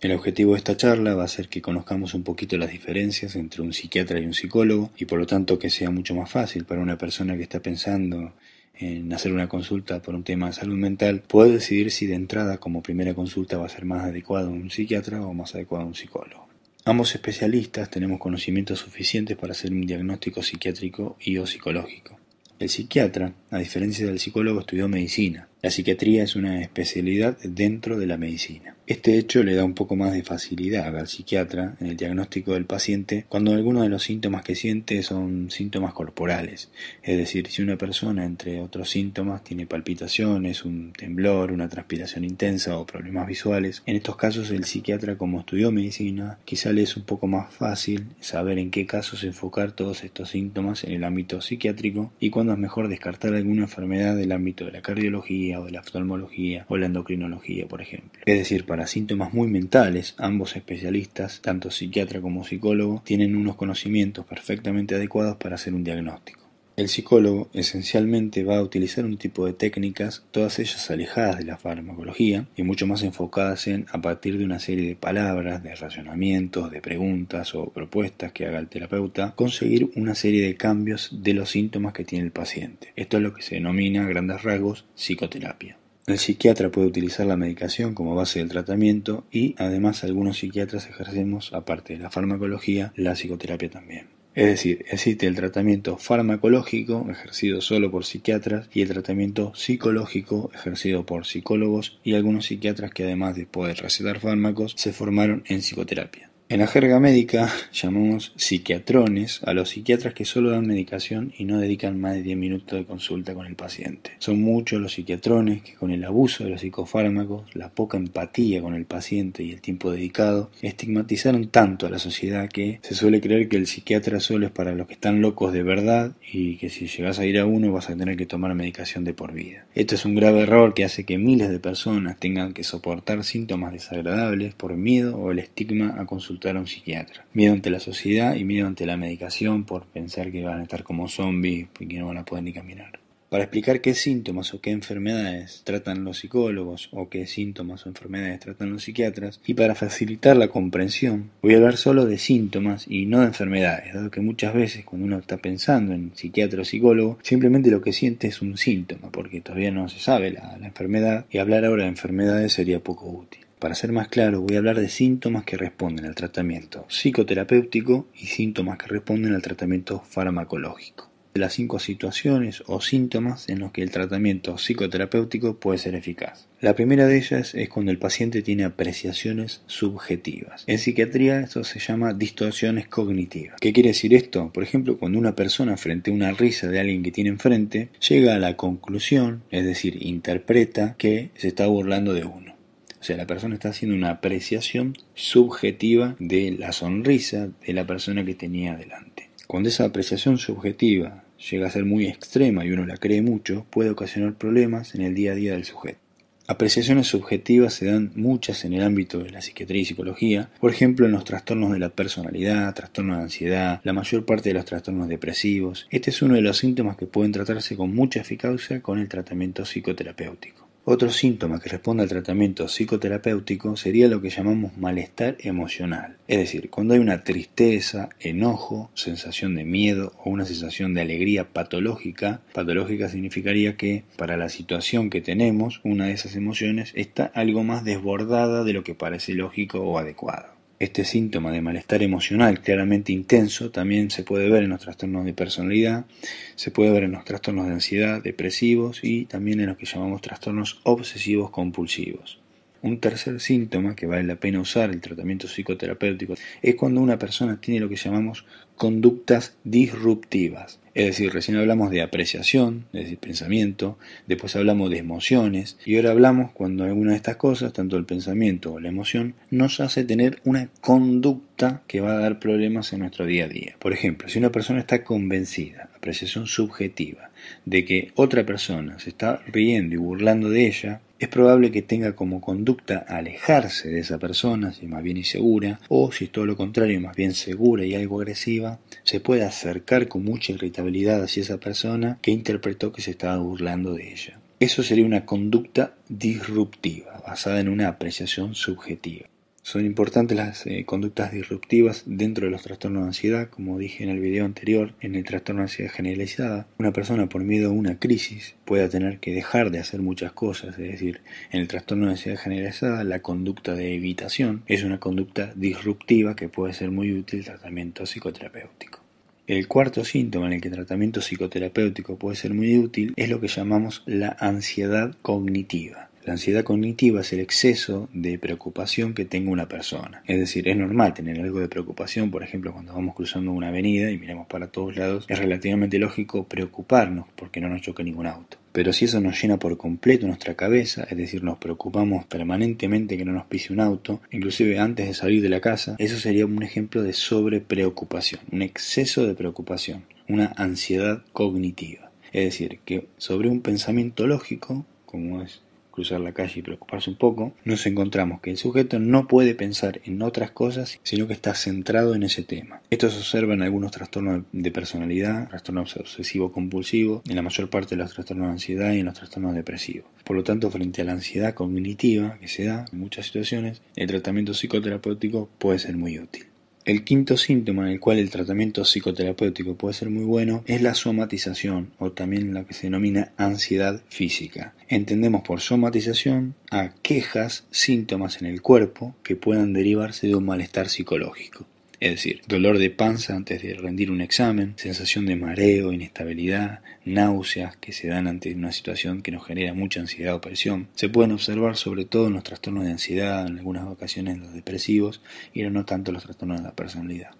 El objetivo de esta charla va a ser que conozcamos un poquito las diferencias entre un psiquiatra y un psicólogo y por lo tanto que sea mucho más fácil para una persona que está pensando en hacer una consulta por un tema de salud mental, puede decidir si de entrada como primera consulta va a ser más adecuado un psiquiatra o más adecuado un psicólogo. Ambos especialistas tenemos conocimientos suficientes para hacer un diagnóstico psiquiátrico y o psicológico. El psiquiatra, a diferencia del psicólogo, estudió medicina. La psiquiatría es una especialidad dentro de la medicina. Este hecho le da un poco más de facilidad al psiquiatra en el diagnóstico del paciente cuando algunos de los síntomas que siente son síntomas corporales, es decir, si una persona entre otros síntomas tiene palpitaciones, un temblor, una transpiración intensa o problemas visuales, en estos casos el psiquiatra como estudió medicina quizá le es un poco más fácil saber en qué casos enfocar todos estos síntomas en el ámbito psiquiátrico y cuándo es mejor descartar alguna enfermedad del ámbito de la cardiología o de la oftalmología o la endocrinología, por ejemplo. Es decir, para síntomas muy mentales, ambos especialistas, tanto psiquiatra como psicólogo, tienen unos conocimientos perfectamente adecuados para hacer un diagnóstico. El psicólogo esencialmente va a utilizar un tipo de técnicas, todas ellas alejadas de la farmacología y mucho más enfocadas en, a partir de una serie de palabras, de razonamientos, de preguntas o propuestas que haga el terapeuta, conseguir una serie de cambios de los síntomas que tiene el paciente. Esto es lo que se denomina a grandes rasgos psicoterapia. El psiquiatra puede utilizar la medicación como base del tratamiento y además algunos psiquiatras ejercemos, aparte de la farmacología, la psicoterapia también. Es decir, existe el tratamiento farmacológico ejercido solo por psiquiatras y el tratamiento psicológico ejercido por psicólogos y algunos psiquiatras que además de poder recetar fármacos se formaron en psicoterapia. En la jerga médica llamamos psiquiatrones a los psiquiatras que solo dan medicación y no dedican más de 10 minutos de consulta con el paciente. Son muchos los psiquiatrones que con el abuso de los psicofármacos, la poca empatía con el paciente y el tiempo dedicado, estigmatizaron tanto a la sociedad que se suele creer que el psiquiatra solo es para los que están locos de verdad y que si llegas a ir a uno vas a tener que tomar medicación de por vida. Esto es un grave error que hace que miles de personas tengan que soportar síntomas desagradables por miedo o el estigma a consultar a un psiquiatra. Miedo ante la sociedad y miedo ante la medicación por pensar que van a estar como zombies y que no van a poder ni caminar. Para explicar qué síntomas o qué enfermedades tratan los psicólogos o qué síntomas o enfermedades tratan los psiquiatras y para facilitar la comprensión voy a hablar solo de síntomas y no de enfermedades, dado que muchas veces cuando uno está pensando en psiquiatra o psicólogo simplemente lo que siente es un síntoma porque todavía no se sabe la, la enfermedad y hablar ahora de enfermedades sería poco útil. Para ser más claro, voy a hablar de síntomas que responden al tratamiento psicoterapéutico y síntomas que responden al tratamiento farmacológico. De las cinco situaciones o síntomas en los que el tratamiento psicoterapéutico puede ser eficaz. La primera de ellas es cuando el paciente tiene apreciaciones subjetivas. En psiquiatría esto se llama distorsiones cognitivas. ¿Qué quiere decir esto? Por ejemplo, cuando una persona frente a una risa de alguien que tiene enfrente llega a la conclusión, es decir, interpreta que se está burlando de uno. O sea, la persona está haciendo una apreciación subjetiva de la sonrisa de la persona que tenía delante. Cuando esa apreciación subjetiva llega a ser muy extrema y uno la cree mucho, puede ocasionar problemas en el día a día del sujeto. Apreciaciones subjetivas se dan muchas en el ámbito de la psiquiatría y psicología, por ejemplo en los trastornos de la personalidad, trastornos de ansiedad, la mayor parte de los trastornos depresivos. Este es uno de los síntomas que pueden tratarse con mucha eficacia con el tratamiento psicoterapéutico. Otro síntoma que responde al tratamiento psicoterapéutico sería lo que llamamos malestar emocional, es decir, cuando hay una tristeza, enojo, sensación de miedo o una sensación de alegría patológica, patológica significaría que para la situación que tenemos, una de esas emociones está algo más desbordada de lo que parece lógico o adecuado. Este síntoma de malestar emocional claramente intenso también se puede ver en los trastornos de personalidad, se puede ver en los trastornos de ansiedad, depresivos y también en los que llamamos trastornos obsesivos compulsivos. Un tercer síntoma que vale la pena usar el tratamiento psicoterapéutico es cuando una persona tiene lo que llamamos conductas disruptivas. Es decir, recién hablamos de apreciación, es decir, pensamiento, después hablamos de emociones y ahora hablamos cuando alguna de estas cosas, tanto el pensamiento o la emoción, nos hace tener una conducta que va a dar problemas en nuestro día a día. Por ejemplo, si una persona está convencida, apreciación subjetiva, de que otra persona se está riendo y burlando de ella, es probable que tenga como conducta alejarse de esa persona, si más bien insegura, o si es todo lo contrario, más bien segura y algo agresiva, se puede acercar con mucha irritabilidad hacia esa persona que interpretó que se estaba burlando de ella. Eso sería una conducta disruptiva, basada en una apreciación subjetiva. Son importantes las eh, conductas disruptivas dentro de los trastornos de ansiedad, como dije en el video anterior, en el trastorno de ansiedad generalizada. Una persona por miedo a una crisis pueda tener que dejar de hacer muchas cosas, es decir, en el trastorno de ansiedad generalizada la conducta de evitación es una conducta disruptiva que puede ser muy útil el tratamiento psicoterapéutico. El cuarto síntoma en el que el tratamiento psicoterapéutico puede ser muy útil es lo que llamamos la ansiedad cognitiva. La ansiedad cognitiva es el exceso de preocupación que tenga una persona. Es decir, es normal tener algo de preocupación, por ejemplo, cuando vamos cruzando una avenida y miramos para todos lados, es relativamente lógico preocuparnos porque no nos choque ningún auto. Pero si eso nos llena por completo nuestra cabeza, es decir, nos preocupamos permanentemente que no nos pise un auto, inclusive antes de salir de la casa, eso sería un ejemplo de sobrepreocupación, un exceso de preocupación, una ansiedad cognitiva. Es decir, que sobre un pensamiento lógico, como es cruzar la calle y preocuparse un poco, nos encontramos que el sujeto no puede pensar en otras cosas, sino que está centrado en ese tema. Esto se observa en algunos trastornos de personalidad, trastornos obsesivo compulsivo, en la mayor parte de los trastornos de ansiedad y en los trastornos depresivos. Por lo tanto, frente a la ansiedad cognitiva que se da en muchas situaciones, el tratamiento psicoterapéutico puede ser muy útil. El quinto síntoma en el cual el tratamiento psicoterapéutico puede ser muy bueno es la somatización o también la que se denomina ansiedad física. Entendemos por somatización a quejas, síntomas en el cuerpo que puedan derivarse de un malestar psicológico es decir, dolor de panza antes de rendir un examen, sensación de mareo, inestabilidad, náuseas que se dan ante una situación que nos genera mucha ansiedad o presión. Se pueden observar sobre todo en los trastornos de ansiedad, en algunas ocasiones los depresivos y no tanto los trastornos de la personalidad.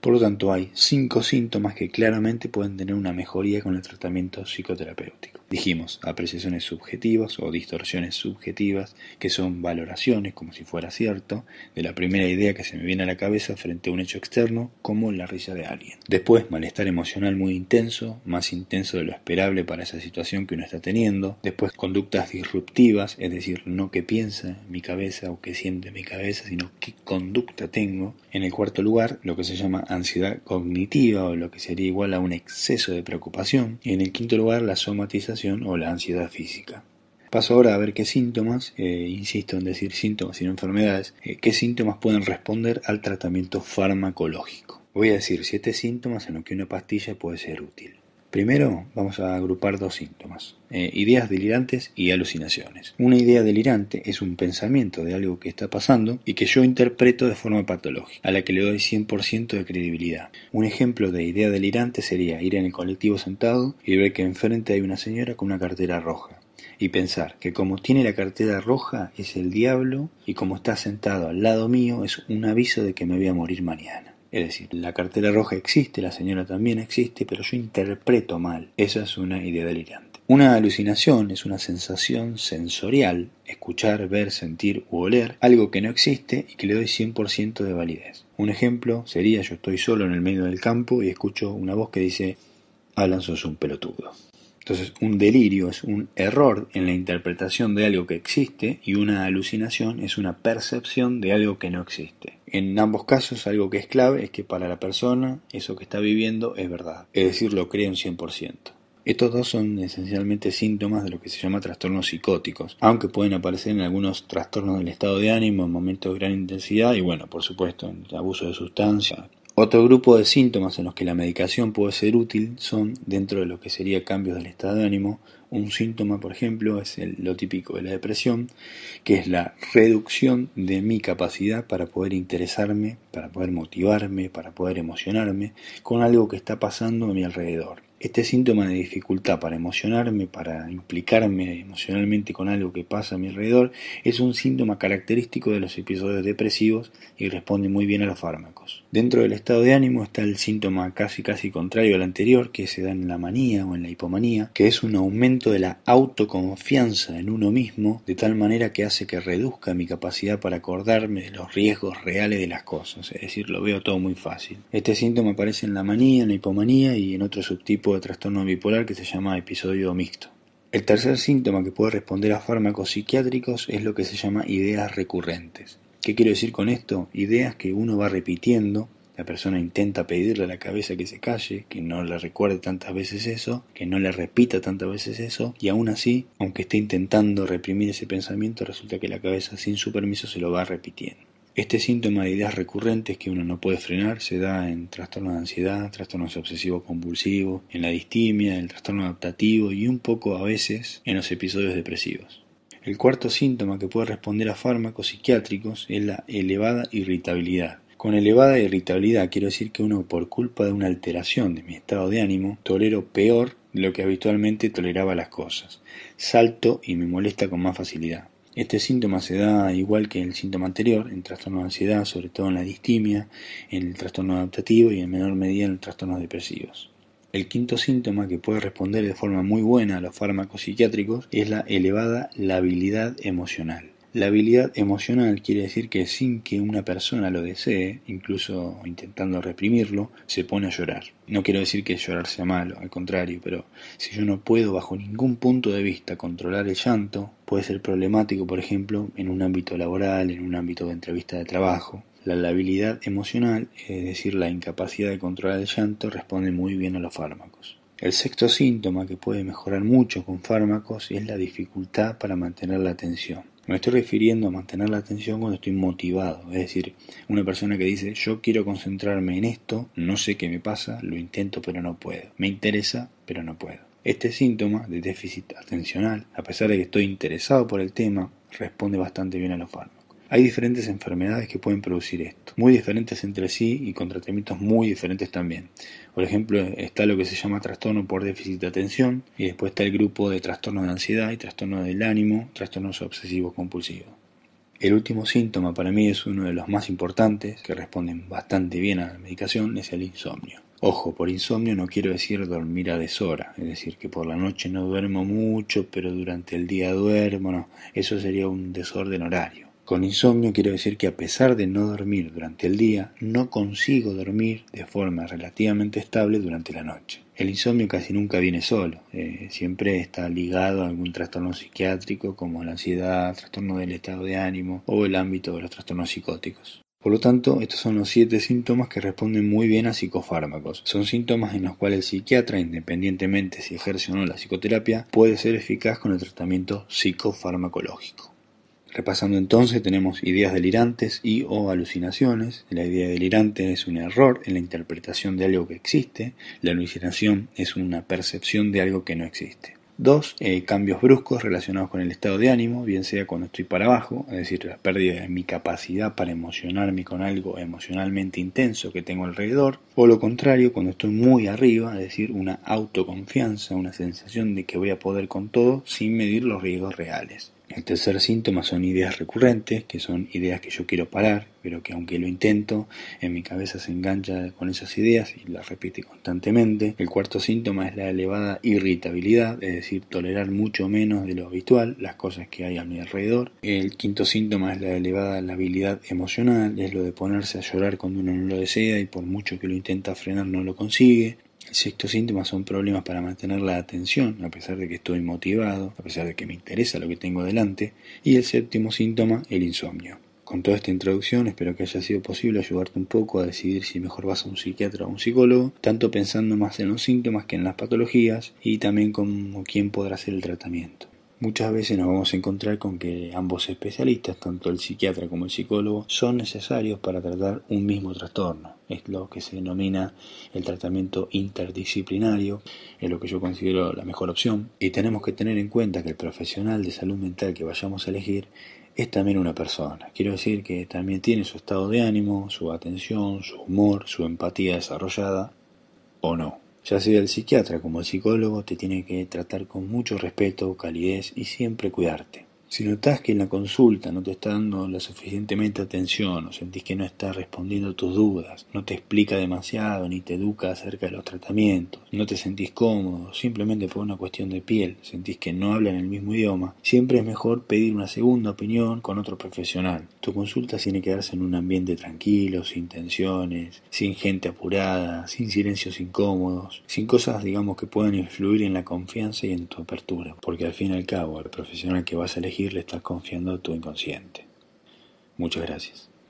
Por lo tanto, hay cinco síntomas que claramente pueden tener una mejoría con el tratamiento psicoterapéutico. Dijimos apreciaciones subjetivas o distorsiones subjetivas, que son valoraciones, como si fuera cierto, de la primera idea que se me viene a la cabeza frente a un hecho externo, como la risa de alguien. Después, malestar emocional muy intenso, más intenso de lo esperable para esa situación que uno está teniendo. Después, conductas disruptivas, es decir, no que piensa mi cabeza o que siente mi cabeza, sino qué conducta tengo. En el cuarto lugar, lo que se llama ansiedad cognitiva o lo que sería igual a un exceso de preocupación. Y en el quinto lugar, la somatización o la ansiedad física. Paso ahora a ver qué síntomas, eh, insisto en decir síntomas y no enfermedades, eh, qué síntomas pueden responder al tratamiento farmacológico. Voy a decir siete síntomas en los que una pastilla puede ser útil. Primero vamos a agrupar dos síntomas, eh, ideas delirantes y alucinaciones. Una idea delirante es un pensamiento de algo que está pasando y que yo interpreto de forma patológica, a la que le doy 100% de credibilidad. Un ejemplo de idea delirante sería ir en el colectivo sentado y ver que enfrente hay una señora con una cartera roja y pensar que como tiene la cartera roja es el diablo y como está sentado al lado mío es un aviso de que me voy a morir mañana. Es decir, la cartera roja existe, la señora también existe, pero yo interpreto mal. Esa es una idea delirante. Una alucinación es una sensación sensorial, escuchar, ver, sentir u oler, algo que no existe y que le doy 100% de validez. Un ejemplo sería yo estoy solo en el medio del campo y escucho una voz que dice, Alan sos un pelotudo. Entonces, un delirio es un error en la interpretación de algo que existe y una alucinación es una percepción de algo que no existe. En ambos casos, algo que es clave es que para la persona eso que está viviendo es verdad, es decir, lo cree un 100%. Estos dos son esencialmente síntomas de lo que se llama trastornos psicóticos, aunque pueden aparecer en algunos trastornos del estado de ánimo en momentos de gran intensidad y bueno, por supuesto, en abuso de sustancias, otro grupo de síntomas en los que la medicación puede ser útil son, dentro de lo que sería cambios del estado de ánimo, un síntoma, por ejemplo, es lo típico de la depresión, que es la reducción de mi capacidad para poder interesarme, para poder motivarme, para poder emocionarme con algo que está pasando a mi alrededor. Este síntoma de dificultad para emocionarme, para implicarme emocionalmente con algo que pasa a mi alrededor, es un síntoma característico de los episodios depresivos y responde muy bien a los fármacos. Dentro del estado de ánimo está el síntoma casi casi contrario al anterior, que se da en la manía o en la hipomanía, que es un aumento de la autoconfianza en uno mismo, de tal manera que hace que reduzca mi capacidad para acordarme de los riesgos reales de las cosas, es decir, lo veo todo muy fácil. Este síntoma aparece en la manía, en la hipomanía y en otro de trastorno bipolar que se llama episodio mixto. El tercer síntoma que puede responder a fármacos psiquiátricos es lo que se llama ideas recurrentes. ¿Qué quiero decir con esto? Ideas que uno va repitiendo, la persona intenta pedirle a la cabeza que se calle, que no le recuerde tantas veces eso, que no le repita tantas veces eso, y aún así, aunque esté intentando reprimir ese pensamiento, resulta que la cabeza sin su permiso se lo va repitiendo. Este síntoma de ideas recurrentes que uno no puede frenar se da en trastornos de ansiedad, trastornos obsesivos compulsivos, en la distimia, en el trastorno adaptativo y un poco a veces en los episodios depresivos. El cuarto síntoma que puede responder a fármacos psiquiátricos es la elevada irritabilidad. Con elevada irritabilidad quiero decir que uno por culpa de una alteración de mi estado de ánimo tolero peor de lo que habitualmente toleraba las cosas. Salto y me molesta con más facilidad. Este síntoma se da igual que el síntoma anterior, en trastorno de ansiedad, sobre todo en la distimia, en el trastorno adaptativo y en menor medida en los trastornos depresivos. El quinto síntoma que puede responder de forma muy buena a los fármacos psiquiátricos es la elevada labilidad emocional. La habilidad emocional quiere decir que sin que una persona lo desee, incluso intentando reprimirlo, se pone a llorar. No quiero decir que llorar sea malo, al contrario, pero si yo no puedo bajo ningún punto de vista controlar el llanto, puede ser problemático, por ejemplo, en un ámbito laboral, en un ámbito de entrevista de trabajo. La labilidad emocional, es decir, la incapacidad de controlar el llanto, responde muy bien a los fármacos. El sexto síntoma que puede mejorar mucho con fármacos es la dificultad para mantener la atención. Me estoy refiriendo a mantener la atención cuando estoy motivado, es decir, una persona que dice yo quiero concentrarme en esto, no sé qué me pasa, lo intento pero no puedo, me interesa pero no puedo. Este síntoma de déficit atencional, a pesar de que estoy interesado por el tema, responde bastante bien a los fármacos. Hay diferentes enfermedades que pueden producir esto, muy diferentes entre sí y con tratamientos muy diferentes también. Por ejemplo, está lo que se llama trastorno por déficit de atención y después está el grupo de trastornos de ansiedad y trastornos del ánimo, trastornos obsesivos compulsivos. El último síntoma para mí es uno de los más importantes, que responden bastante bien a la medicación, es el insomnio. Ojo, por insomnio no quiero decir dormir a deshora, es decir, que por la noche no duermo mucho, pero durante el día duermo, no, eso sería un desorden horario. Con insomnio quiero decir que a pesar de no dormir durante el día, no consigo dormir de forma relativamente estable durante la noche. El insomnio casi nunca viene solo, eh, siempre está ligado a algún trastorno psiquiátrico como la ansiedad, trastorno del estado de ánimo o el ámbito de los trastornos psicóticos. Por lo tanto, estos son los siete síntomas que responden muy bien a psicofármacos. Son síntomas en los cuales el psiquiatra, independientemente si ejerce o no la psicoterapia, puede ser eficaz con el tratamiento psicofarmacológico. Repasando entonces tenemos ideas delirantes y o alucinaciones. La idea delirante es un error en la interpretación de algo que existe. La alucinación es una percepción de algo que no existe. Dos, eh, cambios bruscos relacionados con el estado de ánimo, bien sea cuando estoy para abajo, es decir, la pérdida de mi capacidad para emocionarme con algo emocionalmente intenso que tengo alrededor, o lo contrario, cuando estoy muy arriba, es decir, una autoconfianza, una sensación de que voy a poder con todo sin medir los riesgos reales. El tercer síntoma son ideas recurrentes, que son ideas que yo quiero parar, pero que aunque lo intento, en mi cabeza se engancha con esas ideas y las repite constantemente. El cuarto síntoma es la elevada irritabilidad, es decir, tolerar mucho menos de lo habitual las cosas que hay a mi alrededor. El quinto síntoma es la elevada labilidad emocional, es lo de ponerse a llorar cuando uno no lo desea y por mucho que lo intenta frenar no lo consigue. El sexto síntoma son problemas para mantener la atención, a pesar de que estoy motivado, a pesar de que me interesa lo que tengo delante. Y el séptimo síntoma, el insomnio. Con toda esta introducción espero que haya sido posible ayudarte un poco a decidir si mejor vas a un psiquiatra o a un psicólogo, tanto pensando más en los síntomas que en las patologías y también como quién podrá hacer el tratamiento. Muchas veces nos vamos a encontrar con que ambos especialistas, tanto el psiquiatra como el psicólogo, son necesarios para tratar un mismo trastorno. Es lo que se denomina el tratamiento interdisciplinario, es lo que yo considero la mejor opción. Y tenemos que tener en cuenta que el profesional de salud mental que vayamos a elegir es también una persona. Quiero decir que también tiene su estado de ánimo, su atención, su humor, su empatía desarrollada o no. Ya sea el psiquiatra como el psicólogo, te tiene que tratar con mucho respeto, calidez y siempre cuidarte. Si notas que en la consulta no te está dando la suficientemente atención o sentís que no está respondiendo tus dudas, no te explica demasiado ni te educa acerca de los tratamientos, no te sentís cómodo, simplemente por una cuestión de piel, sentís que no hablan el mismo idioma, siempre es mejor pedir una segunda opinión con otro profesional. Tu consulta tiene que darse en un ambiente tranquilo, sin tensiones, sin gente apurada, sin silencios incómodos, sin cosas digamos que puedan influir en la confianza y en tu apertura, porque al fin y al cabo al profesional que vas a le estás confiando a tu inconsciente. Muchas gracias.